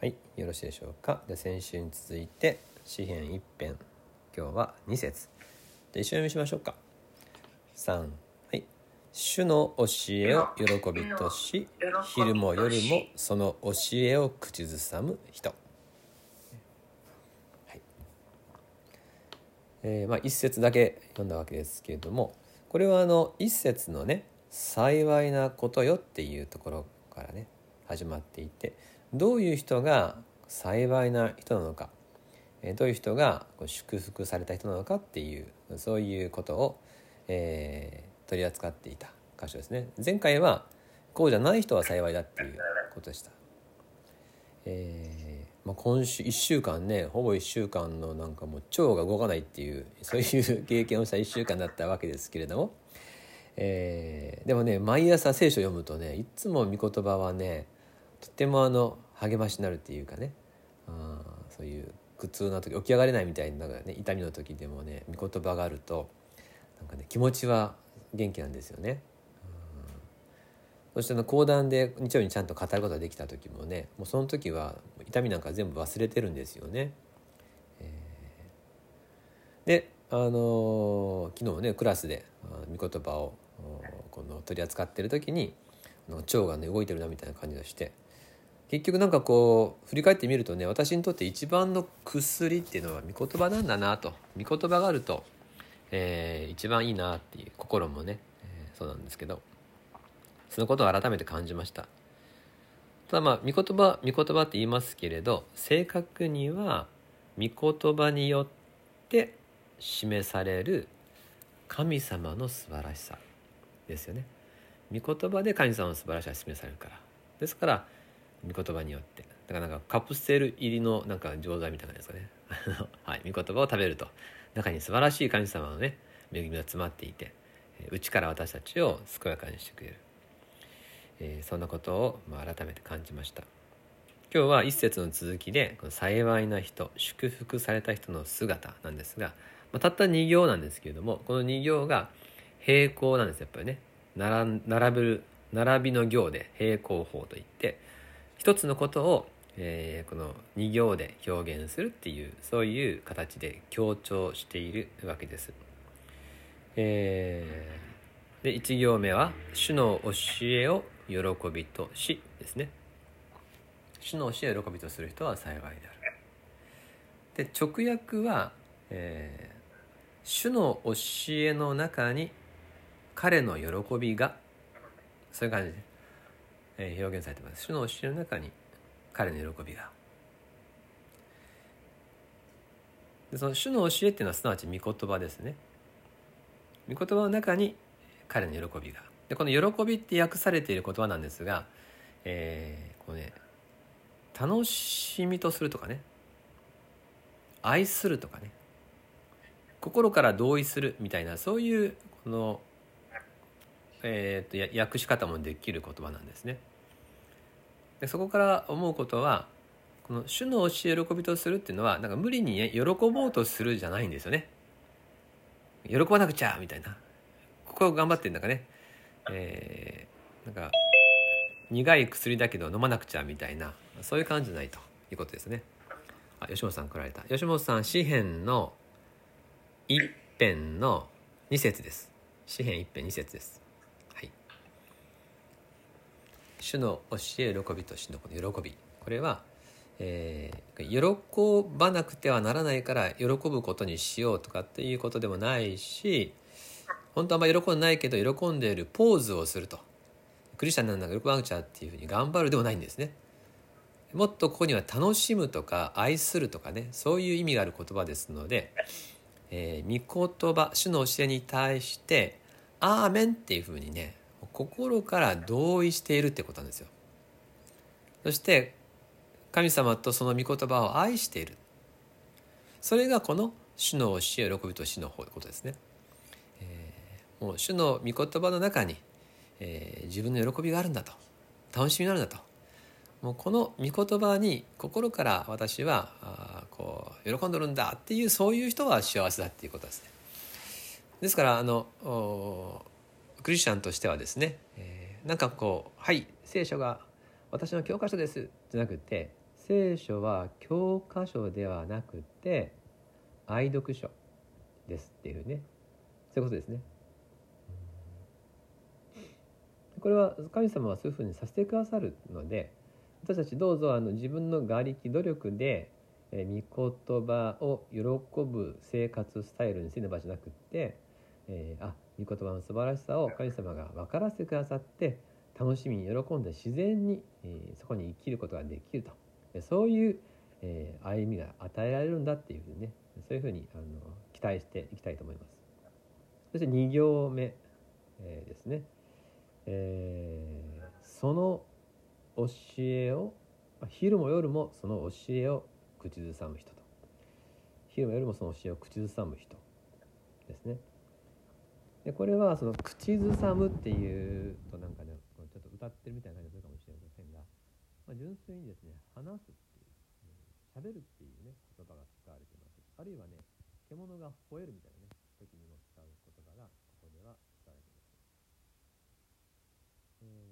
はい、よろしいでしょうか。で先週に続いて詩編一編今日は2節で一緒に読みしましょうか。3はい。主の教えを喜びとし、昼も夜もその教えを口ずさむ人。はい。えーまあ一節だけ読んだわけですけれども、これはあの一節のね幸いなことよっていうところからね始まっていてどういう人が幸いな人なのか。どういう人が祝福された人なのかっていうそういうことを、えー取り扱っていた箇所ですね。前回はこうじゃない人は幸いだっていうことでした、えーまあ、今週1週間ねほぼ1週間のなんかもう腸が動かないっていうそういう経験をした1週間だったわけですけれども。えーでもね毎朝聖書を読むとねいつも御言葉はねとてもあの励ましになるっていうかねあそういう苦痛な時起き上がれないみたいな、ね、痛みの時でもね御言葉があるとなんかね気持ちは元気なんですよね。そしてあの講談で日曜にちゃんと語ることができた時もねもうその時は痛みなんか全部忘れてるんですよね。であの昨日ねクラスで御言葉をこの取り扱ってる時にあの腸がね動いてるなみたいな感じがして結局なんかこう振り返ってみるとね私にとって一番の薬っていうのは御言葉なんだなと。御言葉があると、えー一番いいなっていう心もね、えーそうなんですけど。そのことを改めて感じました。ただまあ御言葉御言葉って言いますけれど正確には御言葉によって示される神様の素晴らしさですよね。御言葉で神様の素晴らしさが示されるから。ですから御言葉によって。だからなんかカプセル入りのなんか錠剤みたいなやつかね。はい御言葉を食べると。中に素晴らしい神様のね恵みが詰まっていて内から私たちを健やかにしてくれる、えーそんなことを、まあ、改めて感じました。今日は一節の続きでこの幸いな人祝福された人の姿なんですが、まあ、たった2行なんですけれどもこの2行が平行なんです。やっぱりね並ん並ぶ並びの行で平行法といって一つのことを、えーこの2行で表現するっていうそういう形で強調しているわけです。えーで1行目は「主の教えを喜びとし」ですね。主の教えを喜びとする人は幸いである。で直訳は、えー主の教えの中に彼の喜びがそういう感じで、え表現されてます。主の教えの中に彼の喜びが。でその主の教えっていうのはすなわち御言葉ですね。御言葉の中に彼の喜びが。でこの喜びって訳されている言葉なんですが、えーこうね楽しみとするとかね愛するとかね心から同意するみたいなそういうこの、えー、と訳し方もできる言葉なんですね。でそこから思うことはこの主の教え喜びとするっていうのはなんか無理にね喜ぼうとするじゃないんですよね。喜ばなくちゃみたいな。ここを頑張ってんだかね、えーなんか苦い薬だけど飲まなくちゃみたいな。そういう感じじゃないということですね。あ吉本さん来られた。吉本さん詩編の一編の二節です。詩編一編二節です。主の教え喜びと主のこの喜び。これは、えー喜ばなくてはならないから喜ぶことにしようとかっていうことでもないし本当はあんま喜んでないけど喜んでいるポーズをすると。クリスチャンなんだから喜ばなくちゃっていうふうに頑張るでもないんですね。もっとここには楽しむとか愛するとかねそういう意味がある言葉ですので、えー御言葉主の教えに対して「アーメン」っていうふうにね心から同意しているってことなんですよ。そして神様とその御言葉を愛しているそれがこの主の教え喜びと死のことですね。えーもう主の御言葉の中に、えー自分の喜びがあるんだと楽しみがあるんだともうこの御言葉に心から私はあこう喜んでるんだっていうそういう人は幸せだっていうことですね。ですからあのおクリスチャンとしてはですね、えーなんかこう「はい聖書が私の教科書です」じゃなくて聖書は教科書ではなくて愛読書ですっていうねそういうことですね。これは神様はそういうふうにさせてくださるので私たちどうぞあの自分の我力努力でえ御言葉を喜ぶ生活スタイルにする場じゃなくって、えー、あ御言葉の素晴らしさを神様が分からせてくださって楽しみに喜んで自然に、えー、そこに生きることができると。そういう、えー、歩みが与えられるんだっていうふうにねそういうふうにあの期待していきたいと思います。そして2行目、えー、ですね、えー、その教えを昼も夜もその教えを口ずさむ人と。昼間よりもその教えを口ずさむ人ですねでこれはその口ずさむっていうとなんかねちょっと歌ってるみたいな感じがするかもしれませんが、まあ、純粋にですね話すっていう喋、るっていうね言葉が使われてます。あるいはね獣が吠えるみたいなね時にも使う言葉がここでは使われてます、え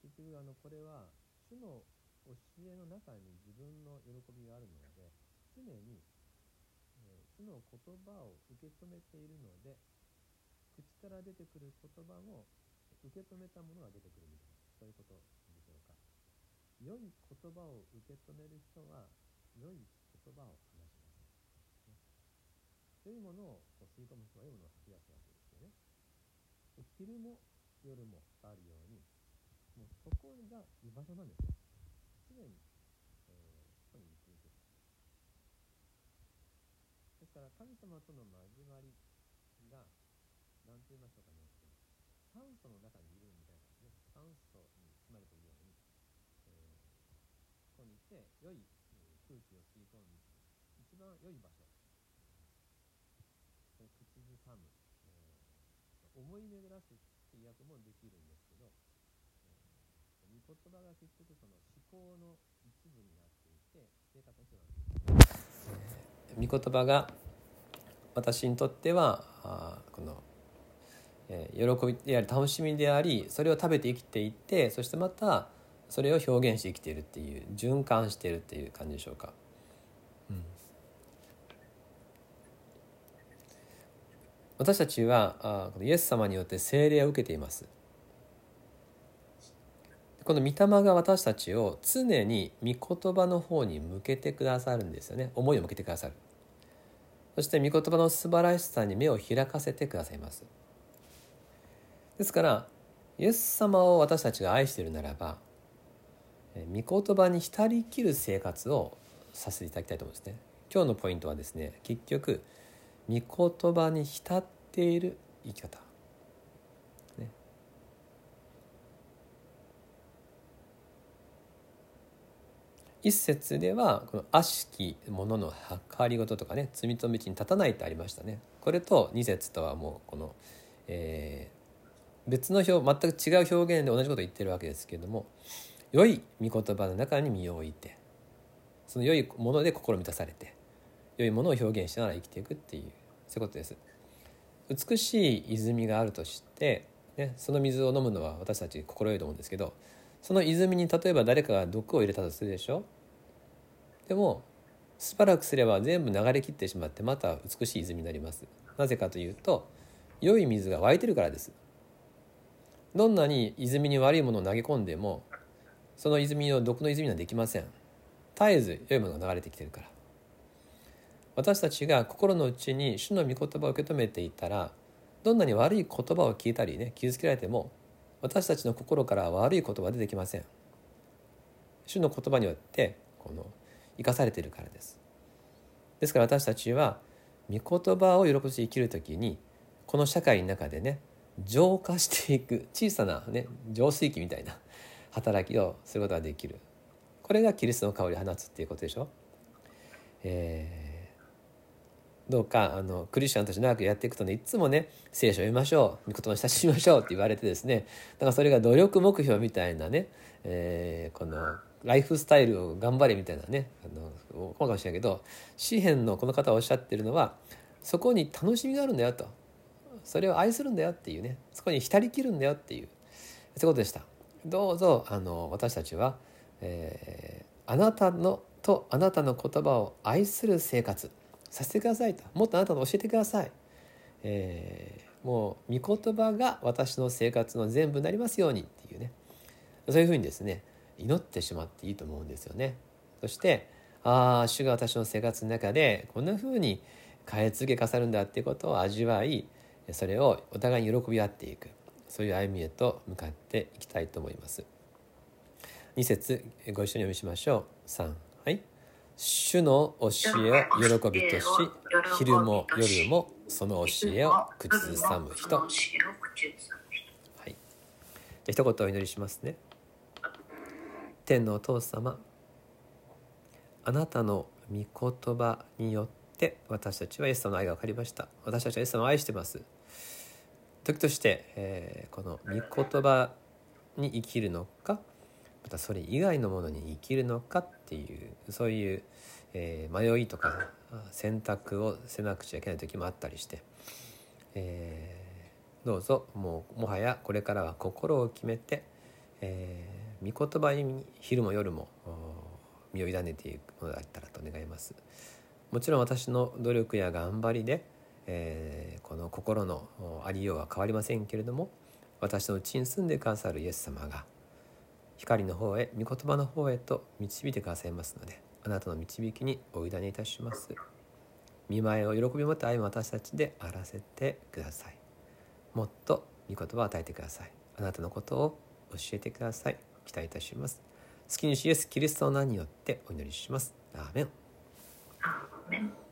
ー、結局あのこれは主の教えの中に自分の喜びがあるので常に、の言葉を受け止めているので口から出てくる言葉も受け止めたものが出てくるみたいなそういうことでしょうか。良い言葉を受け止める人は良い言葉を話します、ね、良いものをこう吸い込む人は良いものを吐き出すわけですよね。昼も夜もあるようにもうそこが居場所なんですよ。常に、えー、そこにい続けるですから神様との交わりが何て言いましょうかね酸素の中にいるみたいなね酸素に包まれているように、えー、ここにいて良い空気を吸い込む一番良い場所口ずさむ、えー、思い巡らすっていう役もできるんですけど御言葉が結局その思考の一部になっていて生活の一部なんです。御言葉が私にとってはあこの、えー、喜びであり楽しみでありそれを食べて生きていってそしてまたそれを表現して生きているっていう循環しているっていう感じでしょうか。うん、私たちはあイエス様によって聖霊を受けています。この御霊が私たちを常に御言葉の方に向けてくださるんですよね。思いを向けてくださる。そして御言葉の素晴らしさに目を開かせてくださいます。ですからイエス様を私たちが愛しているならば御言葉に浸りきる生活をさせていただきたいと思うんですね。今日のポイントはですね結局御言葉に浸っている生き方。一節ではこの悪しき者の計りごととかね罪と道に立たないってありましたね。これと二節とはもうこの、えー、別の表全く違う表現で同じことを言ってるわけですけれども良い御言葉の中に身を置いてその良いもので心満たされて良いものを表現しながら生きていくっていうそういうことです。美しい泉があるとして、ね、その水を飲むのは私たち心よいと思うんですけどその泉に例えば誰かが毒を入れたとするでしょ？でもしばらくすれば全部流れきってしまってまた美しい泉になります。なぜかというと良い水が湧いてるからです。どんなに泉に悪いものを投げ込んでもその泉の毒の泉にはできません。絶えず良いものが流れてきてるから。私たちが心の内に主の御言葉を受け止めていたらどんなに悪い言葉を聞いたりね傷つけられても私たちの心から悪い言葉は出てきません。主の言葉によってこの生かされているからです。ですから私たちは御言葉を喜び生きる時にこの社会の中でね浄化していく小さなね浄水器みたいな働きをすることができる。これがキリストの香りを放つっていうことでしょ、えーどうかあのクリスチャンとして長くやっていくとねいつもね聖書を読みましょう御言葉に親しみましょうって言われてですねだからそれが努力目標みたいなね、えー、このライフスタイルを頑張れみたいなねあのかもしれないけど詩篇のこの方がおっしゃってるのはそこに楽しみがあるんだよと。それを愛するんだよっていうね。そこに浸りきるんだよっていう。そういうことでした。どうぞあの私たちはえーあなたのとあなたの言葉を愛する生活させてくださいと。もっとあなたの教えてください、えーもう御言葉が私の生活の全部になりますようにっていうね。そういうふうにですね祈ってしまっていいと思うんですよね。そしてああ主が私の生活の中でこんなふうに変え続けかさるんだっていうことを味わいそれをお互いに喜び合っていくそういう歩みへと向かっていきたいと思います。2節ご一緒にお読みしましょう。3はい主の教えを喜びとし昼も夜もその教えを口ずさむ人はいじゃ一言お祈りしますね天のお父様あなたの御言葉によって私たちはイエス様の愛が分かりました。私たちはイエス様を愛してます。時として、えーこの御言葉に生きるのかまたそれ以外のものに生きるのかっていうそういう、えー迷いとか選択をせなくちゃいけない時もあったりして、えーどうぞもうもはやこれからは心を決めて、えー御言葉に昼も夜も身を委ねていくものだったらと願います。もちろん私の努力や頑張りで、えーこの心のありようは変わりませんけれども私のうちに住んでくださるイエス様が光の方へ御言葉の方へと導いてくださいますのであなたの導きにお委ねいたします。見舞いを喜び持って歩む私たちであらせてください。もっと御言葉を与えてください。あなたのことを教えてください。期待いたします。好きにしイエスキリストの名によってお祈りします。アーメン。アーメン。